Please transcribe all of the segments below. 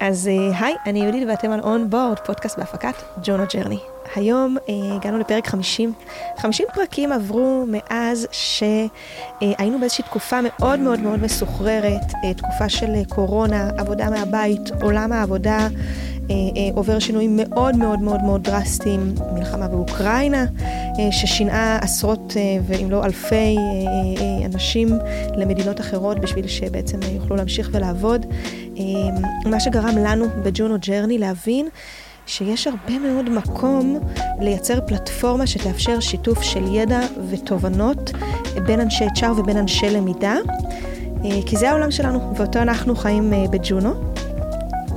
אז אה, היי, אני יהודית ואתם על און בורד, פודקאסט בהפקת ג'ונו ג'רני. היום אה, הגענו לפרק 50. 50 פרקים עברו מאז שהיינו באיזושהי תקופה מאוד מאוד מאוד מסוחררת, אה, תקופה של אה, קורונה, עבודה מהבית, עולם העבודה אה, אה, עובר שינויים מאוד מאוד מאוד מאוד דרסטיים, מלחמה באוקראינה, אה, ששינעה עשרות אה, ואם לא אלפי אה, אה, אנשים למדינות אחרות בשביל שבעצם אה, יוכלו להמשיך ולעבוד. אה, מה שגרם לנו בג'ונו ג'רני להבין שיש הרבה מאוד מקום לייצר פלטפורמה שתאפשר שיתוף של ידע ותובנות בין אנשי צ'אר ובין אנשי למידה, אה, כי זה העולם שלנו, ואותו אנחנו חיים אה, בג'ונו.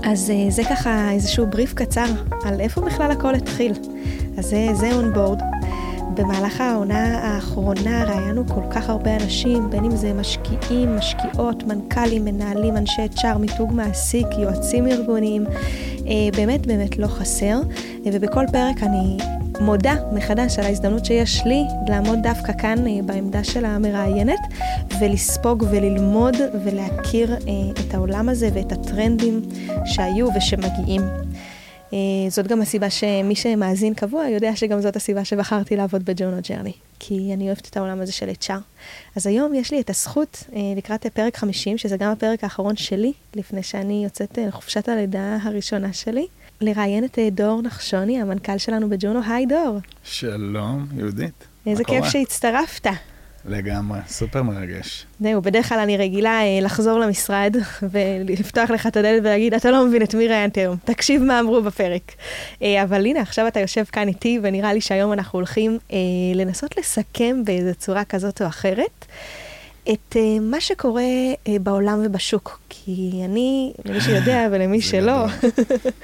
אז אה, זה ככה איזשהו בריף קצר על איפה בכלל הכל התחיל. אז זה, אונבורד. במהלך העונה האחרונה ראיינו כל כך הרבה אנשים, בין אם זה משקיעים, משקיעות, מנכ"לים, מנהלים, אנשי צ'אר, מיתוג מעסיק, יועצים ארגוניים, אה, באמת באמת לא חסר. אה, ובכל פרק אני מודה מחדש על ההזדמנות שיש לי לעמוד דווקא כאן אה, בעמדה של המראיינת ולספוג וללמוד ולהכיר את העולם הזה ואת הטרנדים שהיו ושמגיעים. Uh, זאת גם הסיבה שמי שמאזין קבוע יודע שגם זאת הסיבה שבחרתי לעבוד בג'ורנו ג'רני, כי אני אוהבת את העולם הזה של HR. אז היום יש לי את הזכות uh, לקראת פרק 50, שזה גם הפרק האחרון שלי, לפני שאני יוצאת uh, לחופשת הלידה הראשונה שלי, לראיין את uh, דור נחשוני, המנכ"ל שלנו בג'ורנו. היי דור. שלום, יהודית. איזה כיף שהצטרפת. לגמרי, סופר מרגש. זהו, בדרך כלל אני רגילה אה, לחזור למשרד ולפתוח לך את הדלת ולהגיד, אתה לא מבין את מי ראיינתי היום, תקשיב מה אמרו בפרק. אה, אבל הנה, עכשיו אתה יושב כאן איתי, ונראה לי שהיום אנחנו הולכים אה, לנסות לסכם באיזו צורה כזאת או אחרת. את uh, מה שקורה uh, בעולם ובשוק, כי אני, למי שיודע ולמי שלא,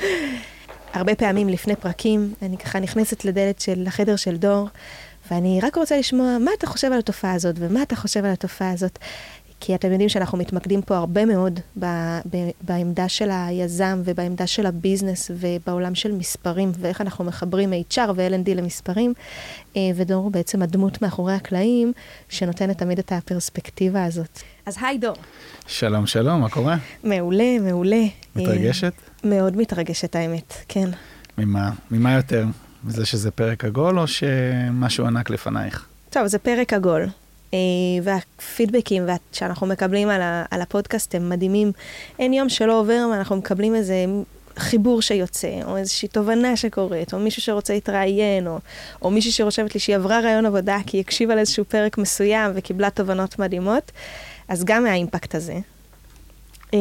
הרבה פעמים לפני פרקים, אני ככה נכנסת לדלת של החדר של דור, ואני רק רוצה לשמוע מה אתה חושב על התופעה הזאת ומה אתה חושב על התופעה הזאת. כי אתם יודעים שאנחנו מתמקדים פה הרבה מאוד ב, ב, בעמדה של היזם ובעמדה של הביזנס ובעולם של מספרים ואיך אנחנו מחברים HR ו-L&D למספרים. אה, ודור הוא בעצם הדמות מאחורי הקלעים שנותנת תמיד את הפרספקטיבה הזאת. אז היי דור. שלום, שלום, מה קורה? מעולה, מעולה. מתרגשת? אה, מאוד מתרגשת האמת, כן. ממה? ממה יותר? מזה שזה פרק עגול, או שמשהו ענק לפנייך? טוב, זה פרק עגול. אה, והפידבקים שאנחנו מקבלים על, ה, על הפודקאסט הם מדהימים. אין יום שלא עובר ואנחנו מקבלים איזה חיבור שיוצא, או איזושהי תובנה שקורית, או מישהו שרוצה להתראיין, או, או מישהי שחושבת לי שהיא עברה רעיון עבודה כי היא הקשיבה לאיזשהו פרק מסוים וקיבלה תובנות מדהימות. אז גם מהאימפקט הזה. אה,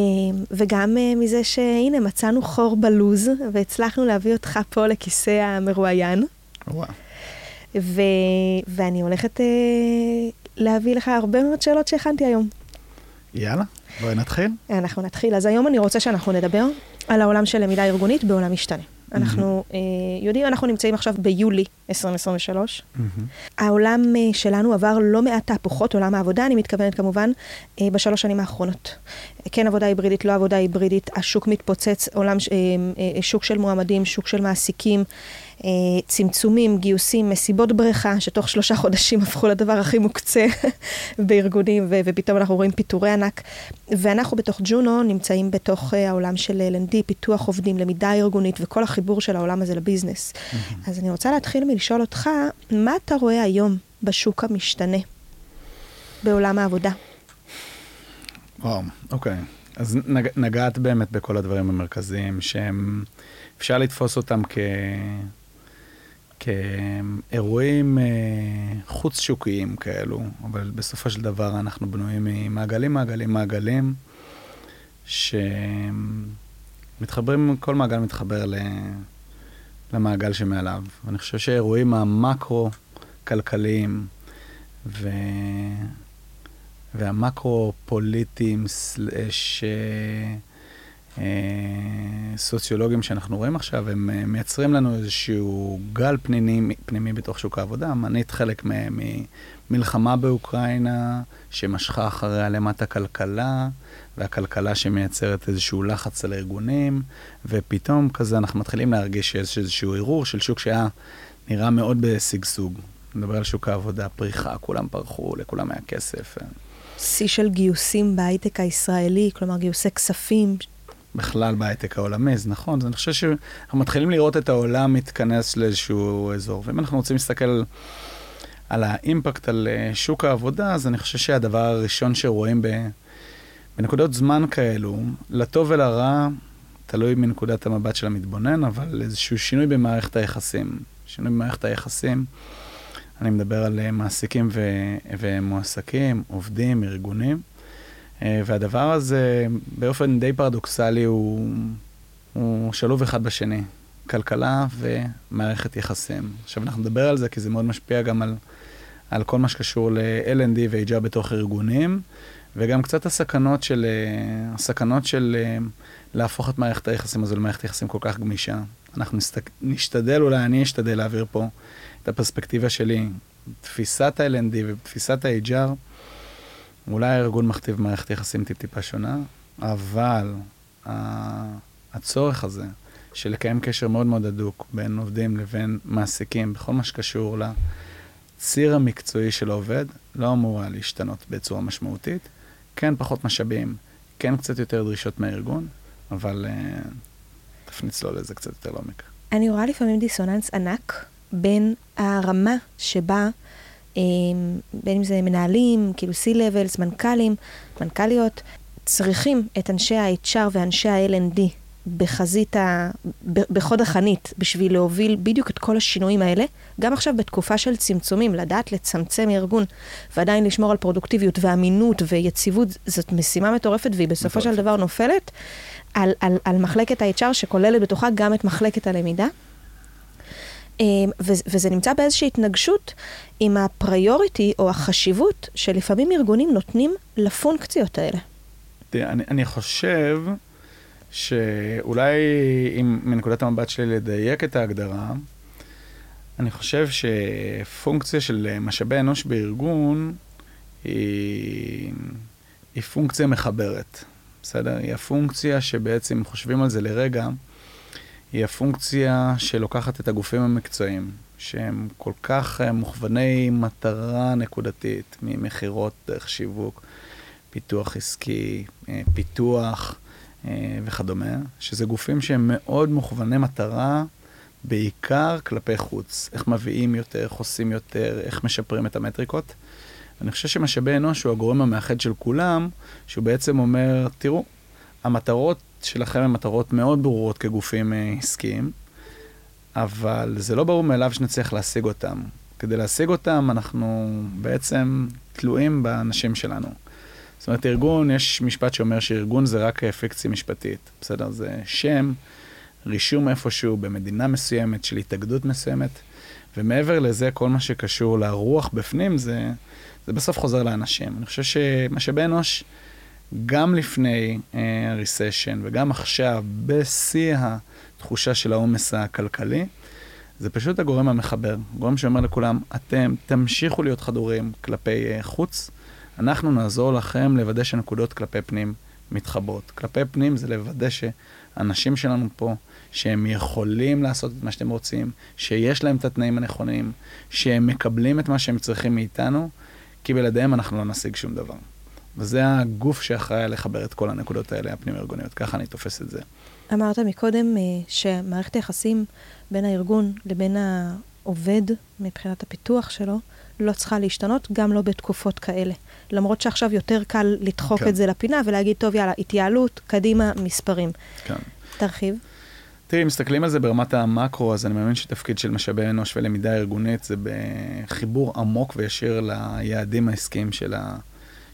וגם אה, מזה שהנה, מצאנו חור בלוז, והצלחנו להביא אותך פה לכיסא המרואיין. וואו. ו... ואני הולכת להביא לך הרבה מאוד שאלות שהכנתי היום. יאללה, בואי נתחיל. אנחנו נתחיל. אז היום אני רוצה שאנחנו נדבר על העולם של למידה ארגונית בעולם משתנה. אנחנו mm-hmm. אה, יודעים, אנחנו נמצאים עכשיו ביולי 2023. Mm-hmm. העולם אה, שלנו עבר לא מעט תהפוכות, עולם העבודה, אני מתכוונת כמובן, אה, בשלוש שנים האחרונות. כן עבודה היברידית, לא עבודה היברידית, השוק מתפוצץ, עולם, אה, אה, שוק של מועמדים, שוק של מעסיקים. אה, צמצומים, גיוסים, מסיבות בריכה, שתוך שלושה חודשים הפכו לדבר הכי מוקצה בארגונים, ו- ופתאום אנחנו רואים פיטורי ענק. ואנחנו בתוך ג'ונו נמצאים בתוך uh, העולם של L&D, פיתוח עובדים, למידה ארגונית, וכל החיבור של העולם הזה לביזנס. Mm-hmm. אז אני רוצה להתחיל מלשאול אותך, מה אתה רואה היום בשוק המשתנה בעולם העבודה? וואו, אוקיי. אז נג, נגעת באמת בכל הדברים המרכזיים שהם, אפשר לתפוס אותם כ... כאירועים אה, חוץ-שוקיים כאלו, אבל בסופו של דבר אנחנו בנויים ממעגלים, מעגלים, מעגלים, שמתחברים, כל מעגל מתחבר ל... למעגל שמעליו. ואני חושב שהאירועים המקרו-כלכליים ו... והמקרו-פוליטיים, סלש... אה, סוציולוגיים שאנחנו רואים עכשיו, הם אה, מייצרים לנו איזשהו גל פנימי, פנימי בתוך שוק העבודה. מנית חלק ממלחמה באוקראינה, שמשכה אחריה למטה כלכלה, והכלכלה שמייצרת איזשהו לחץ על ארגונים, ופתאום כזה אנחנו מתחילים להרגיש שיש איזשהו ערעור של שוק שהיה נראה מאוד בשגשוג. נדבר על שוק העבודה, פריחה, כולם פרחו, לכולם היה כסף. שיא של גיוסים בהייטק הישראלי, כלומר גיוסי כספים בכלל בהייטק העולמי, זה נכון, אז אני חושב שאנחנו מתחילים לראות את העולם מתכנס לאיזשהו אזור, ואם אנחנו רוצים להסתכל על, על האימפקט על uh, שוק העבודה, אז אני חושב שהדבר הראשון שרואים ב, בנקודות זמן כאלו, לטוב ולרע, תלוי מנקודת המבט של המתבונן, אבל איזשהו שינוי במערכת היחסים. שינוי במערכת היחסים, אני מדבר על uh, מעסיקים ו- ומועסקים, עובדים, ארגונים. אה, והדבר הזה, באופן די פרדוקסלי, הוא, הוא שלוב אחד בשני. כלכלה ומערכת יחסים. עכשיו, אנחנו נדבר על זה כי זה מאוד משפיע גם על, על כל מה שקשור ל-L&D ו-HR בתוך ארגונים, וגם קצת הסכנות של, אה, הסכנות של אה, להפוך את מערכת היחסים הזו למערכת יחסים כל כך גמישה. אנחנו נסתק, נשתדל, אולי אני אשתדל להעביר פה את הפרספקטיבה שלי. תפיסת ה-L&D ותפיסת ה-HR, אולי הארגון מכתיב מערכת יחסים טיפ-טיפה שונה, אבל הצורך הזה של לקיים קשר מאוד מאוד הדוק בין עובדים לבין מעסיקים בכל מה שקשור לציר המקצועי של העובד, לא אמור להשתנות בצורה משמעותית. כן פחות משאבים, כן קצת יותר דרישות מהארגון, אבל uh, תכף נצלול לזה קצת יותר לעומק. אני רואה לפעמים דיסוננס ענק בין הרמה שבה בין אם זה מנהלים, כאילו C-Levels, מנכ"לים, מנכ"ליות, צריכים את אנשי ה-HR ואנשי ה-L&D בחזית ה... בחוד החנית, בשביל להוביל בדיוק את כל השינויים האלה. גם עכשיו בתקופה של צמצומים, לדעת לצמצם ארגון ועדיין לשמור על פרודוקטיביות ואמינות ויציבות, זאת משימה מטורפת והיא בסופו של דבר נופלת על, על, על מחלקת ה-HR שכוללת בתוכה גם את מחלקת הלמידה. אמ, וזה נמצא באיזושהי התנגשות עם הפריוריטי או החשיבות שלפעמים ארגונים נותנים לפונקציות האלה. תראה, אני, אני חושב שאולי אם מנקודת המבט שלי לדייק את ההגדרה, אני חושב שפונקציה של משאבי אנוש בארגון היא, היא פונקציה מחברת, בסדר? היא הפונקציה שבעצם, חושבים על זה לרגע, היא הפונקציה שלוקחת את הגופים המקצועיים, שהם כל כך אה, מוכווני מטרה נקודתית, ממכירות דרך שיווק, פיתוח עסקי, אה, פיתוח אה, וכדומה, שזה גופים שהם מאוד מוכווני מטרה, בעיקר כלפי חוץ. איך מביאים יותר, איך עושים יותר, איך משפרים את המטריקות. אני חושב שמשאבי אנוש הוא הגורם המאחד של כולם, שהוא בעצם אומר, תראו, המטרות שלכם הן מטרות מאוד ברורות כגופים אה, עסקיים, אבל זה לא ברור מאליו שנצליח להשיג אותם. כדי להשיג אותם, אנחנו בעצם תלויים באנשים שלנו. זאת אומרת, ארגון, יש משפט שאומר שארגון זה רק פיקציה משפטית, בסדר? זה שם, רישום איפשהו במדינה מסוימת של התאגדות מסוימת, ומעבר לזה, כל מה שקשור לרוח בפנים, זה, זה בסוף חוזר לאנשים. אני חושב שמשאבי אנוש... גם לפני הריסשן uh, וגם עכשיו, בשיא התחושה של העומס הכלכלי, זה פשוט הגורם המחבר, גורם שאומר לכולם, אתם תמשיכו להיות חדורים כלפי uh, חוץ, אנחנו נעזור לכם לוודא שנקודות כלפי פנים מתחברות. כלפי פנים זה לוודא שאנשים שלנו פה, שהם יכולים לעשות את מה שאתם רוצים, שיש להם את התנאים הנכונים, שהם מקבלים את מה שהם צריכים מאיתנו, כי בלעדיהם אנחנו לא נשיג שום דבר. וזה הגוף שאחראי לחבר את כל הנקודות האלה הפנים-ארגוניות, ככה אני תופס את זה. אמרת מקודם אה, שמערכת היחסים בין הארגון לבין העובד, מבחינת הפיתוח שלו, לא צריכה להשתנות, גם לא בתקופות כאלה. למרות שעכשיו יותר קל לדחוק כן. את זה לפינה ולהגיד, טוב, יאללה, התייעלות, קדימה, מספרים. כן. תרחיב. תראי, אם מסתכלים על זה ברמת המקרו, אז אני מאמין שתפקיד של משאבי אנוש ולמידה ארגונית זה בחיבור עמוק וישיר ליעדים העסקיים של, ה,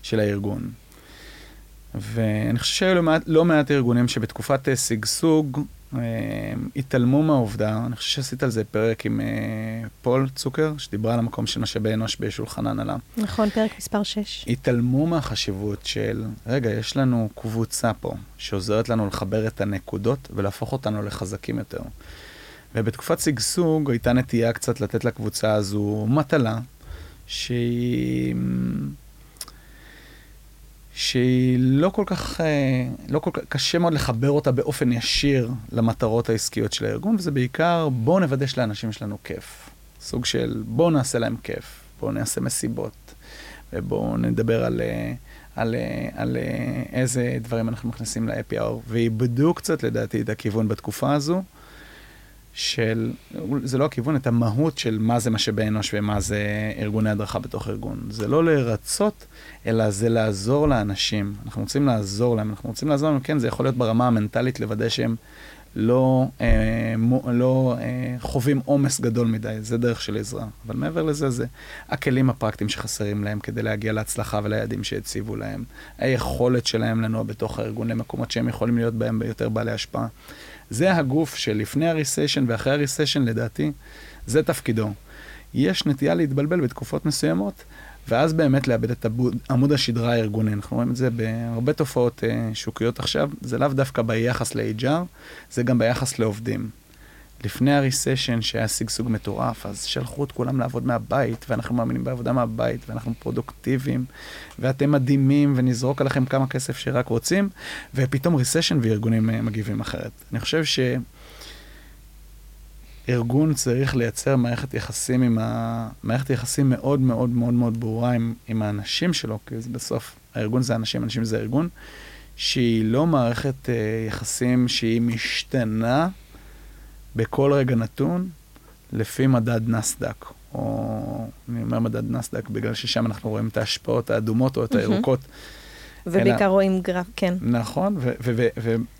של הארגון. ואני חושב שהיו לא מעט, לא מעט ארגונים שבתקופת אה, שגשוג אה, התעלמו מהעובדה, אני חושב שעשית על זה פרק עם אה, פול צוקר, שדיברה על המקום של משאבי אנוש בשולחן ההנהלה. נכון, פרק מספר 6. התעלמו מהחשיבות של, רגע, יש לנו קבוצה פה שעוזרת לנו לחבר את הנקודות ולהפוך אותנו לחזקים יותר. ובתקופת שגשוג הייתה נטייה קצת לתת לקבוצה הזו מטלה, שהיא... שהיא לא כל כך, אה, לא כל כך, קשה מאוד לחבר אותה באופן ישיר למטרות העסקיות של הארגון, וזה בעיקר בואו נוודא שלאנשים שלנו כיף. סוג של בואו נעשה להם כיף, בואו נעשה מסיבות, ובואו נדבר על, אה, על, על איזה דברים אנחנו מכניסים ל-APR, ואיבדו קצת לדעתי את הכיוון בתקופה הזו. של, זה לא הכיוון, את המהות של מה זה משאבי אנוש ומה זה ארגוני הדרכה בתוך ארגון. זה לא לרצות, אלא זה לעזור לאנשים. אנחנו רוצים לעזור להם, אנחנו רוצים לעזור להם, כן, זה יכול להיות ברמה המנטלית לוודא שהם לא, אה, מו, לא אה, חווים עומס גדול מדי, זה דרך של עזרה. אבל מעבר לזה, זה הכלים הפרקטיים שחסרים להם כדי להגיע להצלחה וליעדים שהציבו להם, היכולת שלהם לנוע בתוך הארגון למקומות שהם יכולים להיות בהם ביותר בעלי השפעה. זה הגוף שלפני הריסיישן ואחרי הריסיישן, לדעתי, זה תפקידו. יש נטייה להתבלבל בתקופות מסוימות, ואז באמת לאבד את עמוד השדרה הארגוני. אנחנו רואים את זה בהרבה תופעות uh, שוקיות עכשיו, זה לאו דווקא ביחס ל-HR, זה גם ביחס לעובדים. לפני הריסשן, שהיה שגשוג מטורף, אז שלחו את כולם לעבוד מהבית, ואנחנו מאמינים בעבודה מהבית, ואנחנו פרודוקטיביים, ואתם מדהימים, ונזרוק עליכם כמה כסף שרק רוצים, ופתאום ריסשן וארגונים אה, מגיבים אחרת. אני חושב שארגון צריך לייצר מערכת יחסים עם ה... מערכת יחסים מאוד מאוד מאוד מאוד ברורה עם, עם האנשים שלו, כי בסוף הארגון זה אנשים, אנשים זה ארגון, שהיא לא מערכת uh, יחסים שהיא משתנה. בכל רגע נתון לפי מדד נסדק, או אני אומר מדד נסדק בגלל ששם אנחנו רואים את ההשפעות האדומות או את הירוקות. ובעיקר רואים גרף, כן. נכון,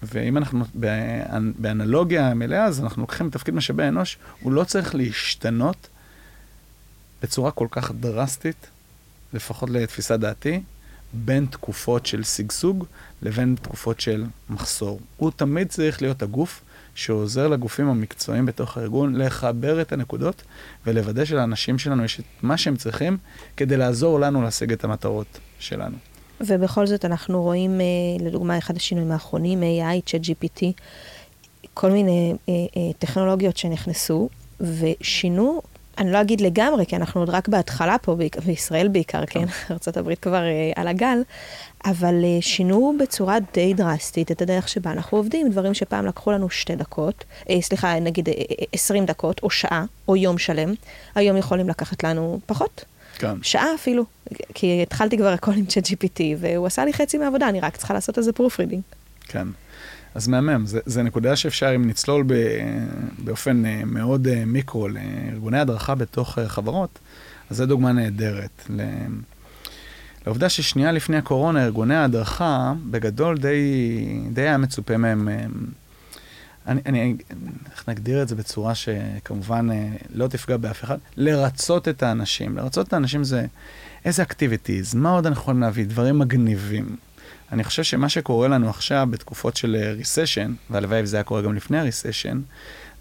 ואם אנחנו באנלוגיה מלאה, אז אנחנו לוקחים תפקיד משאבי האנוש, הוא לא צריך להשתנות בצורה כל כך דרסטית, לפחות לתפיסת דעתי, בין תקופות של שגשוג לבין תקופות של מחסור. הוא תמיד צריך להיות הגוף שעוזר לגופים המקצועיים בתוך הארגון לחבר את הנקודות ולוודא שלאנשים שלנו יש את מה שהם צריכים כדי לעזור לנו להשיג את המטרות שלנו. ובכל זאת אנחנו רואים, אה, לדוגמה, אחד השינויים האחרונים, AI, ChatGPT, כל מיני אה, אה, טכנולוגיות שנכנסו ושינו אני לא אגיד לגמרי, כי אנחנו עוד רק בהתחלה פה, בישראל בעיקר, כן? ארה"ב כבר אה, על הגל, אבל אה, שינו בצורה די דרסטית את הדרך שבה אנחנו עובדים, דברים שפעם לקחו לנו שתי דקות, אה, סליחה, נגיד אה, 20 אה, דקות, או שעה, או יום שלם, היום יכולים לקחת לנו פחות. כן. שעה אפילו, כי התחלתי כבר הכל עם ChatGPT, והוא עשה לי חצי מהעבודה, אני רק צריכה לעשות איזה proofreading. כן. אז מהמם, זו נקודה שאפשר, אם נצלול ב, באופן uh, מאוד uh, מיקרו לארגוני הדרכה בתוך uh, חברות, אז זו דוגמה נהדרת. לעובדה ששנייה לפני הקורונה, ארגוני ההדרכה, בגדול די, די היה מצופה מהם, אני, אני, איך נגדיר את זה בצורה שכמובן לא תפגע באף אחד, לרצות את האנשים. לרצות את האנשים זה איזה אקטיביטיז, מה עוד אנחנו יכולים להביא, דברים מגניבים. אני חושב שמה שקורה לנו עכשיו בתקופות של ריסשן, והלוואי וזה היה קורה גם לפני הריסשן,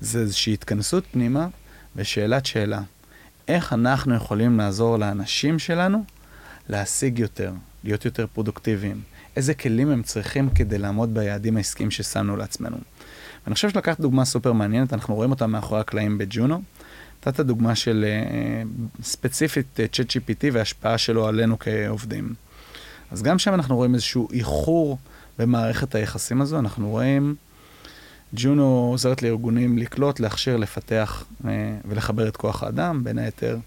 זה איזושהי התכנסות פנימה ושאלת שאלה. איך אנחנו יכולים לעזור לאנשים שלנו להשיג יותר, להיות יותר פרודוקטיביים? איזה כלים הם צריכים כדי לעמוד ביעדים העסקיים ששמנו לעצמנו? ואני חושב שלקחת דוגמה סופר מעניינת, אנחנו רואים אותה מאחורי הקלעים בג'ונו. נתת דוגמה של uh, ספציפית uh, ChatGPT וההשפעה שלו עלינו כעובדים. אז גם שם אנחנו רואים איזשהו איחור במערכת היחסים הזו, אנחנו רואים, ג'ונו עוזרת לארגונים לקלוט, להכשיר, לפתח אה, ולחבר את כוח האדם, בין היתר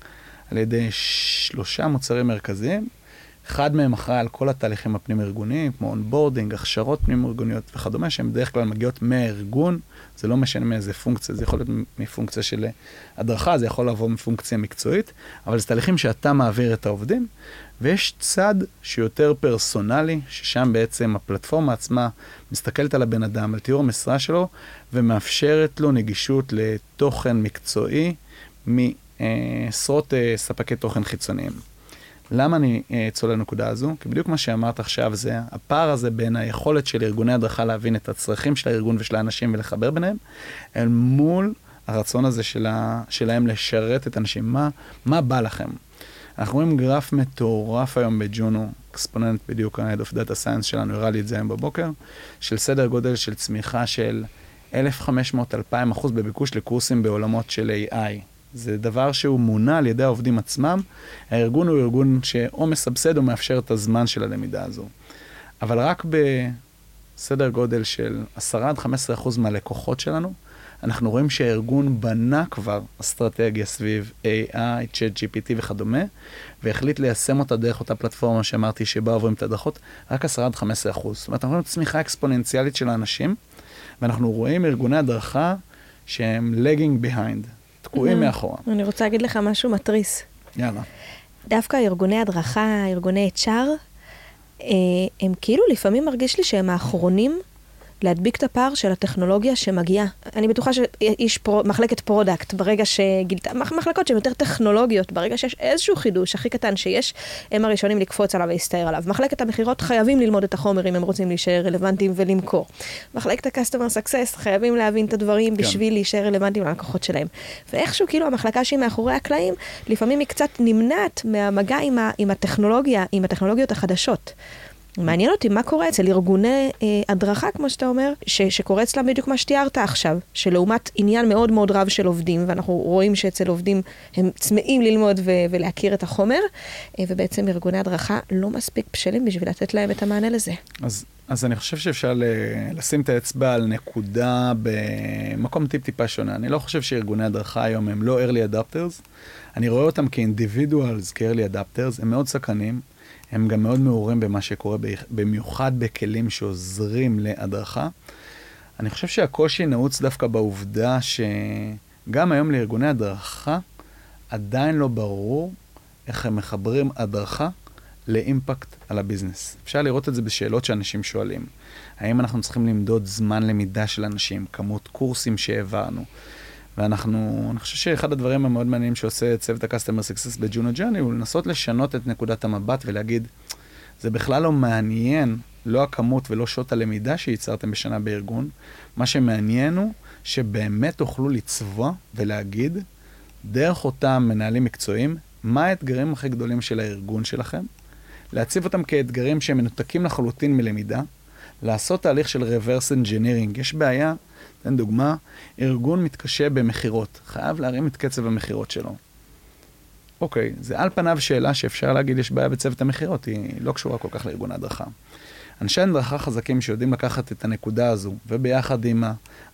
על ידי שלושה מוצרים מרכזיים. אחד מהם אחראי על כל התהליכים הפנים-ארגוניים, כמו onboarding, הכשרות פנים-ארגוניות וכדומה, שהן בדרך כלל מגיעות מהארגון, זה לא משנה מאיזה פונקציה, זה יכול להיות מפונקציה של הדרכה, זה יכול לבוא מפונקציה מקצועית, אבל זה תהליכים שאתה מעביר את העובדים, ויש צד שיותר פרסונלי, ששם בעצם הפלטפורמה עצמה מסתכלת על הבן אדם, על תיאור המשרה שלו, ומאפשרת לו נגישות לתוכן מקצועי מעשרות אה, ספקי תוכן חיצוניים. למה אני אה, צולל לנקודה הזו? כי בדיוק מה שאמרת עכשיו זה הפער הזה בין היכולת של ארגוני הדרכה להבין את הצרכים של הארגון ושל האנשים ולחבר ביניהם, אל מול הרצון הזה שלה, שלהם לשרת את האנשים. מה, מה בא לכם? אנחנו רואים גרף מטורף היום בג'ונו, אקספוננט בדיוק ה-Head of Data Science שלנו הראה לי את זה היום בבוקר, של סדר גודל של צמיחה של 1,500-2,000 אחוז בביקוש לקורסים בעולמות של AI. זה דבר שהוא מונע על ידי העובדים עצמם. הארגון הוא ארגון שאו מסבסד או מאפשר את הזמן של הלמידה הזו. אבל רק בסדר גודל של 10 15 אחוז מהלקוחות שלנו, אנחנו רואים שהארגון בנה כבר אסטרטגיה סביב AI, Chat GPT וכדומה, והחליט ליישם אותה דרך אותה פלטפורמה שאמרתי שבה עוברים את הדרכות, רק 10 עד 15 אחוז. זאת אומרת, אנחנו רואים צמיחה אקספוננציאלית של האנשים, ואנחנו רואים ארגוני הדרכה שהם lagging behind, תקועים mm-hmm. מאחורה. אני רוצה להגיד לך משהו מתריס. יאללה. דווקא ארגוני הדרכה, ארגוני HR, אה, הם כאילו לפעמים מרגיש לי שהם האחרונים להדביק את הפער של הטכנולוגיה שמגיעה. אני בטוחה שאיש pro, מחלקת product, ברגע שגילתה, מחלקות שהן יותר טכנולוגיות, ברגע שיש איזשהו חידוש הכי קטן שיש, הם הראשונים לקפוץ עליו ולהסתער עליו. מחלקת המכירות חייבים ללמוד את החומר אם הם רוצים להישאר רלוונטיים ולמכור. מחלקת ה-customer success חייבים להבין את הדברים כן. בשביל להישאר רלוונטיים ללקוחות שלהם. ואיכשהו כאילו המחלקה שהיא מאחורי הקלעים, לפעמים היא קצת נמנעת מהמגע עם, ה, עם הטכנולוגיה, עם הטכנולוגיות החדשות. מעניין אותי מה קורה אצל ארגוני אה, הדרכה, כמו שאתה אומר, ש, שקורה אצלם בדיוק מה שתיארת עכשיו, שלעומת עניין מאוד מאוד רב של עובדים, ואנחנו רואים שאצל עובדים הם צמאים ללמוד ו, ולהכיר את החומר, אה, ובעצם ארגוני הדרכה לא מספיק בשלים בשביל לתת להם את המענה לזה. אז, אז אני חושב שאפשר ל, לשים את האצבע על נקודה במקום טיפ-טיפה שונה. אני לא חושב שארגוני הדרכה היום הם לא early adapters, אני רואה אותם כאינדיבידואלס, כ-early adapters, הם מאוד סקרנים, הם גם מאוד מעורים במה שקורה, במיוחד בכלים שעוזרים להדרכה. אני חושב שהקושי נעוץ דווקא בעובדה שגם היום לארגוני הדרכה עדיין לא ברור איך הם מחברים הדרכה ל impact על ה business. אפשר לראות את זה בשאלות שאנשים שואלים. האם אנחנו צריכים למדוד זמן למידה של אנשים, כמות קורסים שהעברנו, ואנחנו, אני חושב שאחד הדברים המאוד מעניינים שעושה צוות ה-Customer Success בג'ונו ג'רני הוא לנסות לשנות את נקודת המבט ולהגיד, זה בכלל לא מעניין, לא הכמות ולא שעות הלמידה שייצרתם בשנה בארגון, מה שמעניין הוא שבאמת תוכלו לצבוע ולהגיד, דרך אותם מנהלים מקצועיים, מה האתגרים הכי גדולים של הארגון שלכם, להציב אותם כאתגרים שהם מנותקים לחלוטין מלמידה, לעשות תהליך של reverse engineering. יש בעיה אתן דוגמה, ארגון מתקשה במכירות, חייב להרים את קצב המכירות שלו. אוקיי, זה על פניו שאלה שאפשר להגיד יש בעיה בצוות המכירות, היא לא קשורה כל כך לארגון ההדרכה. אנשי הדרכה חזקים שיודעים לקחת את הנקודה הזו, וביחד עם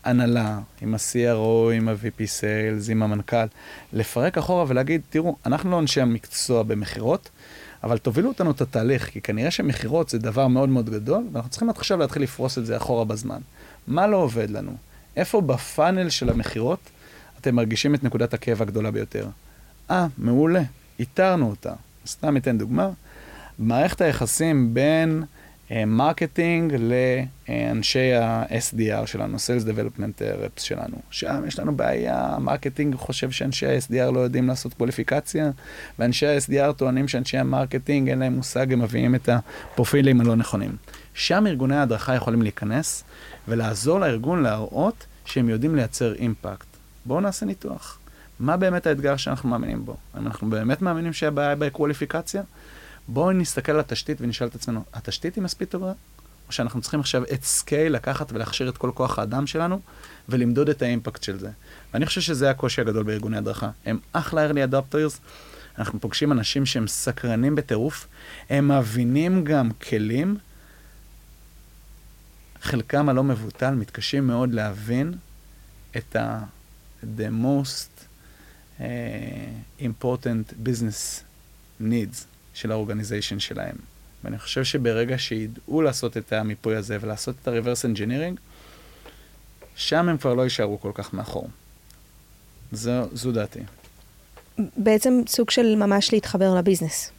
ההנהלה, עם ה-CRO, עם ה-VP Sales, עם המנכ"ל, לפרק אחורה ולהגיד, תראו, אנחנו לא אנשי המקצוע במכירות, אבל תובילו אותנו את התהליך, כי כנראה שמכירות זה דבר מאוד מאוד גדול, ואנחנו צריכים עכשיו להתחיל לפרוס את זה אחורה בזמן. מה לא עובד לנו? איפה בפאנל של המכירות אתם מרגישים את נקודת הכאב הגדולה ביותר? אה, מעולה, איתרנו אותה. סתם אתן דוגמה. מערכת היחסים בין marketing uh, לאנשי ה-SDR שלנו, Sales Development Reps שלנו. שם יש לנו בעיה, ה marketing חושב שאנשי ה-SDR לא יודעים לעשות קווליפיקציה, ואנשי ה-SDR טוענים שאנשי ה marketing אין להם מושג, הם מביאים את הפרופילים הלא נכונים. שם ארגוני ההדרכה יכולים להיכנס ולעזור לארגון להראות שהם יודעים לייצר impact. בואו נעשה ניתוח. מה באמת האתגר שאנחנו מאמינים בו? האם אנחנו באמת מאמינים שהבעיה היא בקווליפיקציה? בואו נסתכל על התשתית ונשאל את עצמנו, התשתית היא מספיק טובה? או שאנחנו צריכים עכשיו at scale לקחת ולהכשיר את כל כוח האדם שלנו ולמדוד את ה impact של זה. ואני חושב שזה הקושי הגדול בארגוני הדרכה. הם אחלה early adopters, אנחנו פוגשים אנשים שהם סקרנים בטירוף, הם מבינים גם כלים חלקם הלא מבוטל מתקשים מאוד להבין את ה- the most uh, important business needs של האורגניזיישן שלהם. ואני חושב שברגע שידעו לעשות את המיפוי הזה ולעשות את ה-reverse engineering, שם הם כבר לא יישארו כל כך מאחור. זו, זו דעתי. בעצם סוג של ממש להתחבר לביזנס.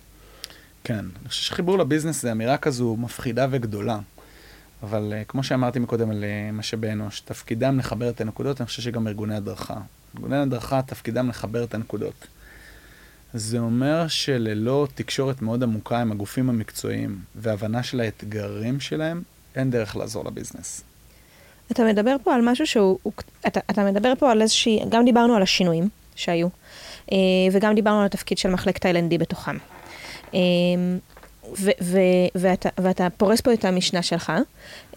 כן, אני חושב שחיבור לביזנס זה אמירה כזו מפחידה וגדולה. אבל uh, כמו שאמרתי מקודם על uh, משאבי אנוש, תפקידם לחבר את הנקודות, אני חושב שגם ארגוני הדרכה. ארגוני הדרכה, תפקידם לחבר את הנקודות. זה אומר שללא תקשורת מאוד עמוקה עם הגופים המקצועיים והבנה של האתגרים שלהם, אין דרך לעזור לביזנס. אתה מדבר פה על משהו שהוא, הוא, אתה, אתה מדבר פה על איזושהי, גם דיברנו על השינויים שהיו, אה, וגם דיברנו על התפקיד של מחלקת ה-L&D בתוכם. ו- ו- ואתה, ואתה פורס פה את המשנה שלך,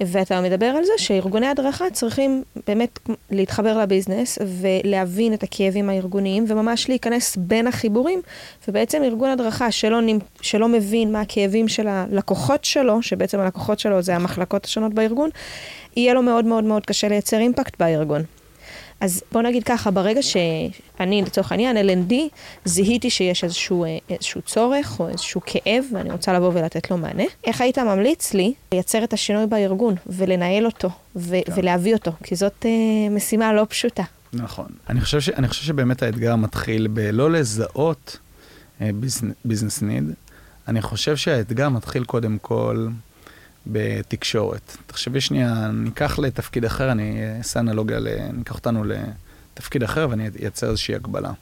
ואתה מדבר על זה שארגוני הדרכה צריכים באמת להתחבר לביזנס ולהבין את הכאבים הארגוניים וממש להיכנס בין החיבורים, ובעצם ארגון הדרכה שלא, שלא מבין מה הכאבים של הלקוחות שלו, שבעצם הלקוחות שלו זה המחלקות השונות בארגון, יהיה לו מאוד מאוד מאוד קשה לייצר אימפקט בארגון. אז בוא נגיד ככה, ברגע שאני, לצורך העניין, L&D, זיהיתי שיש איזשהו, אה, איזשהו צורך או איזשהו כאב, ואני רוצה לבוא ולתת לו מענה, איך היית ממליץ לי לייצר את השינוי בארגון ולנהל אותו ו- כן. ולהביא אותו? כי זאת אה, משימה לא פשוטה. נכון. אני חושב, ש, אני חושב שבאמת האתגר מתחיל בלא לזהות ביזנס ניד. אני חושב שהאתגר מתחיל קודם כל בתקשורת. תחשבי שנייה, ניקח לתפקיד אחר, אני אעשה אנלוגיה, ניקח אותנו לתפקיד אחר ואני אייצר איזושהי הגבלה.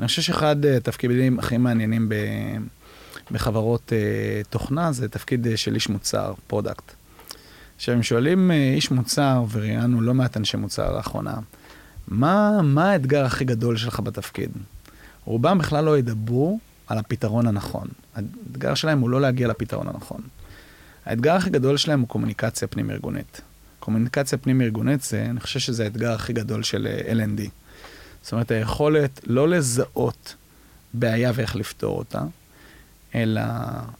אני חושב שאחד התפקידים הכי מעניינים ב, בחברות אה, תוכנה זה תפקיד אה, של איש מוצר, product. עכשיו, אם שואלים אה, איש מוצר, וראיינו לא מעט אנשי מוצר לאחרונה, מה, מה האתגר הכי גדול שלך בתפקיד? רובם בכלל לא ידברו על הפתרון הנכון. האתגר שלהם הוא לא להגיע לפתרון הנכון. האתגר הכי גדול שלהם הוא קומוניקציה פנים-ארגונית. קומוניקציה פנים-ארגונית זה, אני חושב שזה האתגר הכי גדול של אה, L&D. זאת אומרת, היכולת לא לזהות בעיה ואיך לפתור אותה, אלא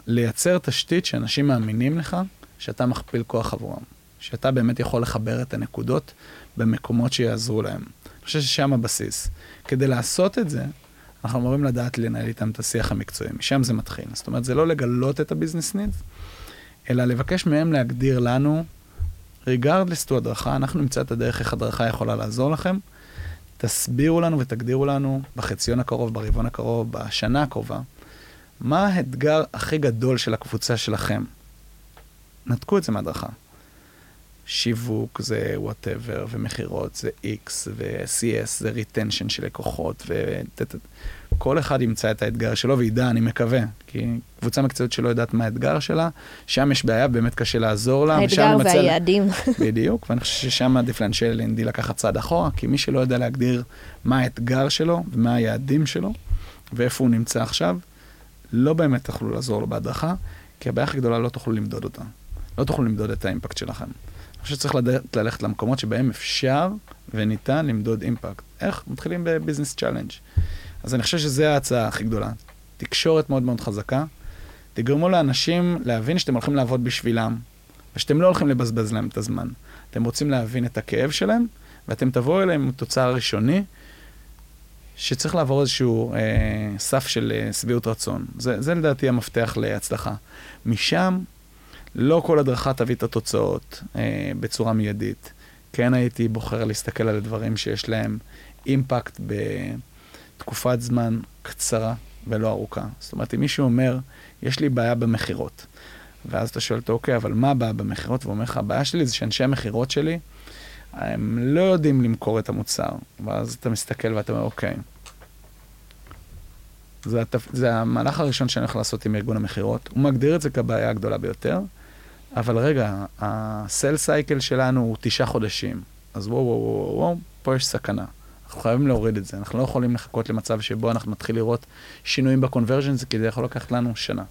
לייצר תשתית שאנשים מאמינים לך שאתה מכפיל כוח עבורם. שאתה באמת יכול לחבר את הנקודות במקומות שיעזרו להם. אני חושב ששם הבסיס. כדי לעשות את זה, אנחנו אמורים לדעת לנהל איתם את השיח המקצועי, משם זה מתחיל. זאת אומרת, זה לא לגלות את ה business needs, אלא לבקש מהם להגדיר לנו, regardless to הדרכה, אנחנו נמצא את הדרך איך הדרכה יכולה לעזור לכם. תסבירו לנו ותגדירו לנו בחציון הקרוב, ברבעון הקרוב, בשנה הקרובה, מה האתגר הכי גדול של הקבוצה שלכם. נתקו את זה מהדרכה. שיווק זה whatever, ומכירות זה X, ו-CS זה retention של לקוחות, וכל אחד ימצא את האתגר שלו וידע, אני מקווה, כי קבוצה מקצועית שלא יודעת מה האתגר שלה, שם יש בעיה, באמת קשה לעזור לה. האתגר והיעדים. בדיוק, ואני חושב ששם עדיף לאנשי L&D לקחת צעד אחורה, כי מי שלא יודע להגדיר מה האתגר שלו ומה היעדים שלו, ואיפה הוא נמצא עכשיו, לא באמת תוכלו לעזור לו בהדרכה, כי הבעיה הכי גדולה לא תוכלו למדוד אותה. לא תוכלו למדוד את האימפקט שלכם. אני חושב שצריך לדעת ללכת למקומות שבהם אפשר וניתן למדוד impact. איך? מתחילים ב business challenge. אז אני חושב שזו ההצעה הכי גדולה. תקשורת מאוד מאוד חזקה. תגרמו לאנשים להבין שאתם הולכים לעבוד בשבילם, ושאתם לא הולכים לבזבז להם את הזמן. אתם רוצים להבין את הכאב שלהם, ואתם תבואו אליהם עם תוצר ראשוני, שצריך לעבור איזשהו אה, סף של אה, שביעות רצון. זה, זה לדעתי המפתח להצלחה. משם, לא כל הדרכה תביא את התוצאות אה, בצורה מיידית. כן הייתי בוחר להסתכל על הדברים שיש להם אימפקט בתקופת זמן קצרה ולא ארוכה. זאת אומרת, אם מישהו אומר, יש לי בעיה במכירות, ואז אתה שואל אותו, אוקיי, אבל מה הבעיה במכירות? והוא אומר לך, הבעיה שלי זה שאנשי המכירות שלי, הם לא יודעים למכור את המוצר. ואז אתה מסתכל ואתה אומר, אוקיי, זה, התפ... זה המהלך הראשון שאני הולך לעשות עם ארגון המכירות. הוא מגדיר את זה כבעיה הגדולה ביותר, אבל רגע, הסל סייקל שלנו הוא תשעה חודשים. אז וואו, וואו, וואו, וואו, פה יש סכנה. אנחנו חייבים להוריד את זה. אנחנו לא יכולים לחכות למצב שבו אנחנו נתחיל לראות שינויים בקונברג'ן, כי זה יכול לקחת לנו שנה.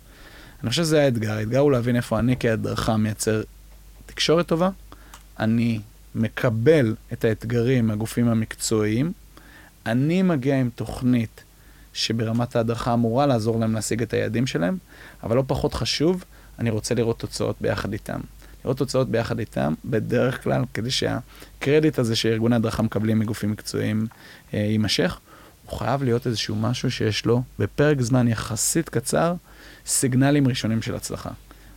אני חושב שזה האתגר. האתגר הוא להבין איפה אני כהדרכה מייצר תקשורת טובה, אני מקבל את האתגרים מהגופים המקצועיים, אני מגיע עם תוכנית שברמת ההדרכה אמורה לעזור להם להשיג את היעדים שלהם, אבל לא פחות חשוב, אני רוצה לראות תוצאות ביחד איתם. לראות תוצאות ביחד איתם, בדרך כלל, כדי שהקרדיט הזה שארגוני הדרכה מקבלים מגופים מקצועיים אה, יימשך, הוא חייב להיות איזשהו משהו שיש לו, בפרק זמן יחסית קצר, סיגנלים ראשונים של הצלחה.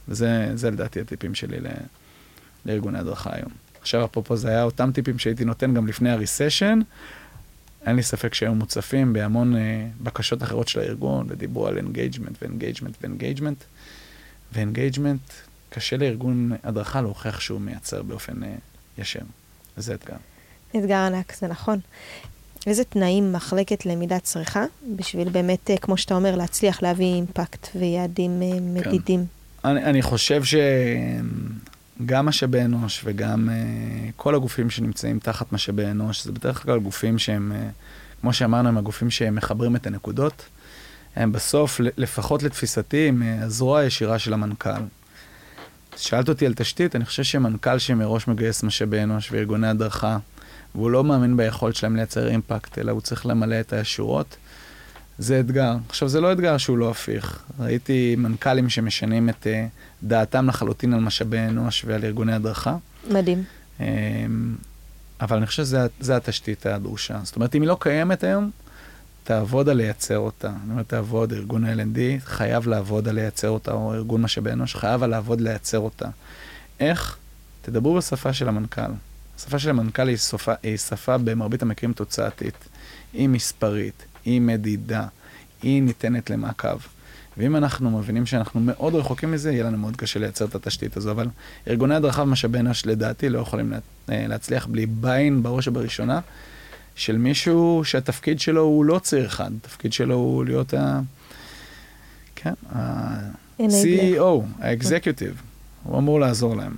וזה זה לדעתי הטיפים שלי ל, לארגוני הדרכה היום. עכשיו, אפרופו, זה היה אותם טיפים שהייתי נותן גם לפני ה recession. אין לי ספק שהיו מוצפים בהמון אה, בקשות אחרות של הארגון, ודיברו על engagement ו engagement ו engagement. ו engagement, קשה לארגון הדרכה להוכיח שהוא מייצר באופן אה, ישר. וזה אתגר. אתגר ענק, זה נכון. איזה תנאים מחלקת למידה צריכה, בשביל באמת, אה, כמו שאתה אומר, להצליח להביא impact ויעדים אה, מדידים? אני, אני חושב שגם משאבי אנוש וגם uh, כל הגופים שנמצאים תחת משאבי אנוש, זה בדרך כלל גופים שהם, uh, כמו שאמרנו, הם הגופים שמחברים את הנקודות. הם בסוף, לפחות לתפיסתי, הם הזרוע הישירה של המנכ"ל. שאלת אותי על תשתית, אני חושב שמנכ"ל שמראש מגייס משאבי אנוש וארגוני הדרכה, והוא לא מאמין ביכולת שלהם לייצר אימפקט, אלא הוא צריך למלא את השורות, זה אתגר. עכשיו, זה לא אתגר שהוא לא הפיך. ראיתי מנכ"לים שמשנים את uh, דעתם לחלוטין על משאבי אנוש ועל ארגוני הדרכה. מדהים. Um, אבל אני חושב שזו התשתית הדרושה. זאת אומרת, אם היא לא קיימת היום, תעבוד על לייצר אותה. אני אומר, תעבוד, ארגון ה-L&D חייב לעבוד על לייצר אותה, או ארגון משאבי אנוש חייב לעבוד לייצר אותה. איך? תדברו בשפה של המנכ"ל. השפה של המנכ"ל היא, שפה, היא שפה במרבית המקרים תוצאתית. היא מספרית, היא מדידה, היא ניתנת למעקב. ואם אנחנו מבינים שאנחנו מאוד רחוקים מזה, יהיה לנו מאוד קשה לייצר את התשתית הזו. אבל ארגוני הדרכה ומשאבי אנוש, לדעתי, לא יכולים אה, להצליח בלי ביין בראש ובראשונה של מישהו שהתפקיד שלו הוא לא ציר אחד, התפקיד שלו הוא להיות ה... כן, ה-CEO, האקזקיוטיב. הוא אמור לעזור להם.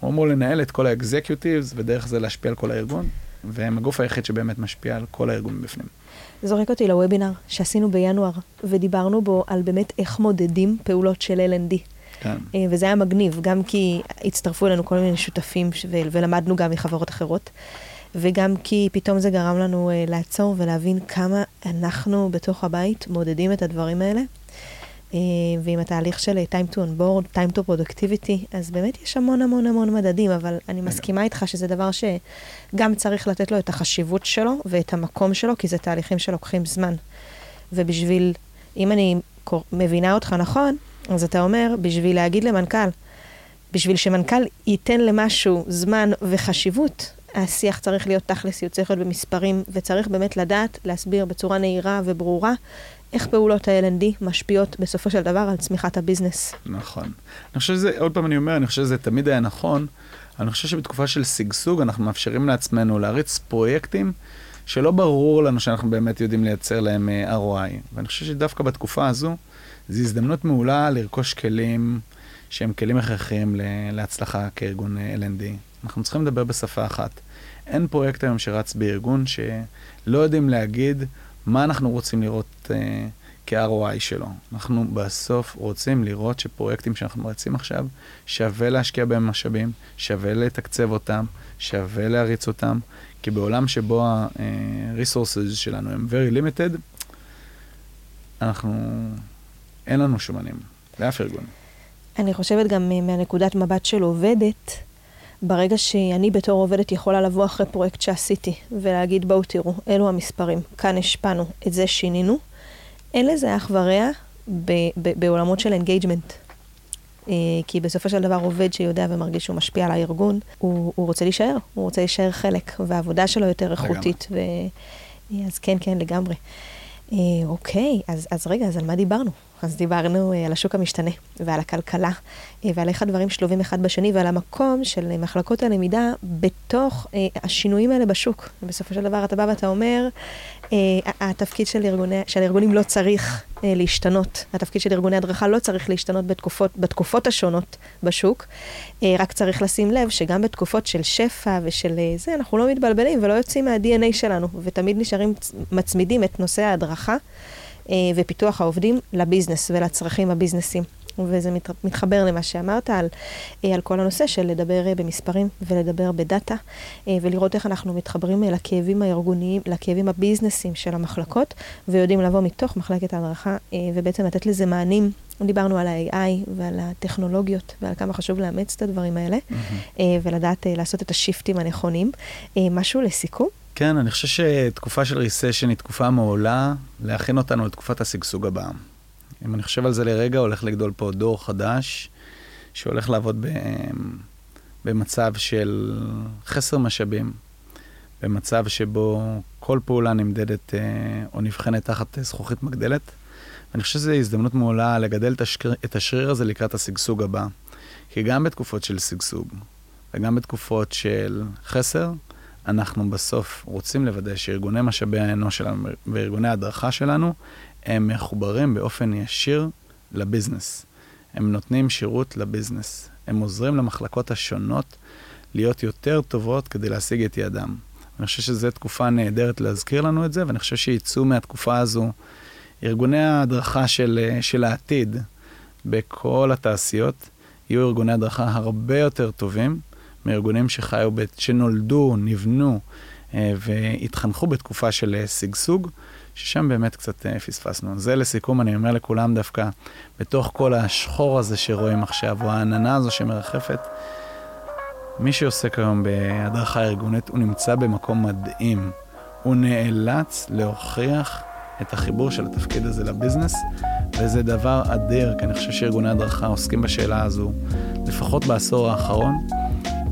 הוא אמור לנהל את כל האקזקיוטיבס, ודרך זה להשפיע על כל הארגון, והם הגוף היחיד שבאמת משפיע על כל הארגון בפנים. זורק אותי לוובינר שעשינו בינואר, ודיברנו בו על באמת איך מודדים פעולות של L&D. כן. אה, וזה היה מגניב, גם כי הצטרפו אלינו כל מיני שותפים ולמדנו גם מחברות אחרות. וגם כי פתאום זה גרם לנו uh, לעצור ולהבין כמה אנחנו בתוך הבית מודדים את הדברים האלה. Uh, ועם התהליך של time to onboard, time to productivity, אז באמת יש המון המון המון מדדים, אבל אני מסכימה איתך שזה דבר שגם צריך לתת לו את החשיבות שלו ואת המקום שלו, כי זה תהליכים שלוקחים זמן. ובשביל, אם אני מבינה אותך נכון, אז אתה אומר, בשביל להגיד למנכ"ל, בשביל שמנכ"ל ייתן למשהו זמן וחשיבות, השיח צריך להיות תכלס, הוא צריך להיות במספרים, וצריך באמת לדעת להסביר בצורה נהירה וברורה איך פעולות ה-L&D משפיעות בסופו של דבר על צמיחת הביזנס. נכון. אני חושב שזה, עוד פעם אני אומר, אני חושב שזה תמיד היה נכון. אני חושב שבתקופה של שגשוג אנחנו מאפשרים לעצמנו להריץ פרויקטים שלא ברור לנו שאנחנו באמת יודעים לייצר להם אה, ROI. ואני חושב שדווקא בתקופה הזו, זו הזדמנות מעולה לרכוש כלים שהם כלים הכרחיים להצלחה כארגון uh, L&D. אנחנו צריכים לדבר בשפה אחת. אין פרויקט היום שרץ בארגון שלא יודעים להגיד מה אנחנו רוצים לראות uh, כ-ROI שלו. אנחנו בסוף רוצים לראות שפרויקטים שאנחנו מרצים עכשיו, שווה להשקיע בהם משאבים, שווה לתקצב אותם, שווה להריץ אותם, כי בעולם שבו ה-resources שלנו הם very limited, אנחנו, אין לנו שומנים, לאף ארגון. אני חושבת גם מהנקודת מבט של עובדת, ברגע שאני בתור עובדת יכולה לבוא אחרי פרויקט שעשיתי ולהגיד בואו תראו, אלו המספרים, כאן השפענו, את זה שינינו, אין לזה אח ורע בעולמות של engagement. אה, כי בסופו של דבר עובד שיודע ומרגיש שהוא משפיע על הארגון, הוא, הוא רוצה להישאר, הוא רוצה להישאר חלק, והעבודה שלו יותר איכותית. ו... אז כן, כן, לגמרי. אה, אוקיי, אז, אז רגע, אז על מה דיברנו? אז דיברנו אה, על השוק המשתנה ועל הכלכלה אה, ועל איך הדברים שלובים אחד בשני ועל המקום של מחלקות הלמידה בתוך השינויים האלה בשוק. בסופו של דבר אתה בא ואתה אומר, התפקיד של, ארגוני, של ארגונים לא צריך להשתנות, התפקיד של ארגוני הדרכה לא צריך להשתנות בתקופות, בתקופות השונות בשוק, רק צריך לשים לב שגם בתקופות של שפע ושל זה, אנחנו לא מתבלבלים ולא יוצאים מה-DNA שלנו, ותמיד נשארים, מצמידים את נושא ההדרכה. אה, ופיתוח העובדים לביזנס ולצרכים הביזנסים. וזה מת, מתחבר למה שאמרת על, אה, על כל הנושא של לדבר אה, במספרים ולדבר בדאטה, ולראות איך אנחנו מתחברים לכאבים הארגוניים, לכאבים הביזנסיים של המחלקות, ויודעים לבוא מתוך מחלקת ההדרכה ובעצם לתת לזה מענים. דיברנו על ה-AI ועל הטכנולוגיות ועל כמה חשוב לאמץ את הדברים האלה, mm-hmm. ולדעת לעשות את השיפטים הנכונים. משהו לסיכום? כן, אני חושב שתקופה של ריסשן היא תקופה מעולה להכין אותנו לתקופת השגשוג הבאה. אם אני חושב על זה לרגע, הולך לגדול פה דור חדש, שהולך לעבוד ב... במצב של חסר משאבים, במצב שבו כל פעולה נמדדת אה, או נבחנת תחת זכוכית מגדלת. ואני חושב שזו הזדמנות מעולה לגדל. את השריר הזה לקראת השגשוג הבא. כי גם בתקופות של שגשוג וגם בתקופות של חסר, אנחנו בסוף רוצים לוודא שארגוני משאבי האנוש שלנו וארגוני ההדרכה שלנו, הם מחוברים באופן ישיר לביזנס. הם נותנים שירות לביזנס. הם עוזרים למחלקות השונות להיות יותר טובות כדי להשיג את יעדם. אני חושב שזו תקופה נהדרת להזכיר לנו את זה, ואני חושב שיצאו מהתקופה הזו ארגוני ההדרכה של, של העתיד בכל התעשיות, יהיו ארגוני הדרכה הרבה יותר טובים. מארגונים שחיו, שנולדו, נבנו אה, והתחנכו בתקופה של אה, שגשוג, ששם באמת קצת אה, פספסנו. זה לסיכום, אני אומר לכולם דווקא, בתוך כל השחור הזה שרואים עכשיו, או העננה הזו שמרחפת, מי שעוסק היום בהדרכה ארגונית, הוא נמצא במקום מדהים. הוא נאלץ להוכיח את החיבור של התפקיד הזה ל business, וזה דבר אדיר, כי אני חושב שארגוני הדרכה עוסקים בשאלה הזו לפחות בעשור האחרון,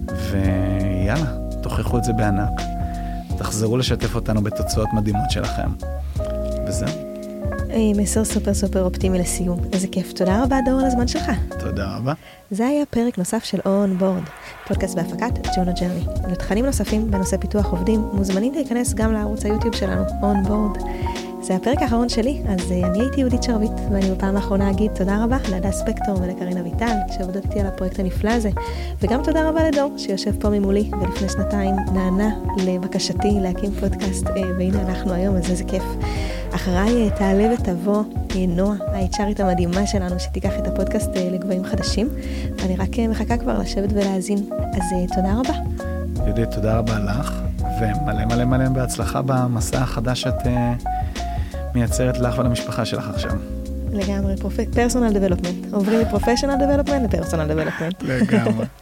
ויאללה, תוכיחו את זה בענק. תחזרו לשתף אותנו בתוצאות מדהימות שלכם. וזהו. מסר סופר סופר אופטימי לסיום. איזה כיף. תודה רבה, דור, על הזמן שלך. תודה רבה. זה היה פרק נוסף של On Board, פודקאסט בהפקת Juno Journey. לתכנים נוספים בנושא פיתוח עובדים, מוזמנים להיכנס גם לערוץ היוטיוב שלנו, On Board. זה הפרק האחרון שלי, אז uh, אני הייתי יהודית שרביט, ואני בפעם האחרונה אגיד תודה רבה להדס ספקטור ולקרין אביטל, שעובדות איתי על הפרויקט הנפלא הזה, וגם תודה רבה לדור, שיושב פה ממולי, ולפני שנתיים נענה לבקשתי להקים פודקאסט, uh, והנה אנחנו היום, אז איזה כיף. אחריי uh, תעלה ותבוא נועה, ה-HRית המדהימה שלנו, שתיקח את הפודקאסט לגבהים חדשים, ואני רק מחכה כבר לשבת ולהאזין, אז תודה רבה. יהודית, תודה רבה לך, ומלא מלא מלא בהצלחה במסע החדש שאת... מייצרת לך ולמשפחה שלך עכשיו. לגמרי, פרסונל דבלופמנט. עוברים מפרופשיונל דבלופמנט לפרסונל דבלופמנט. לגמרי.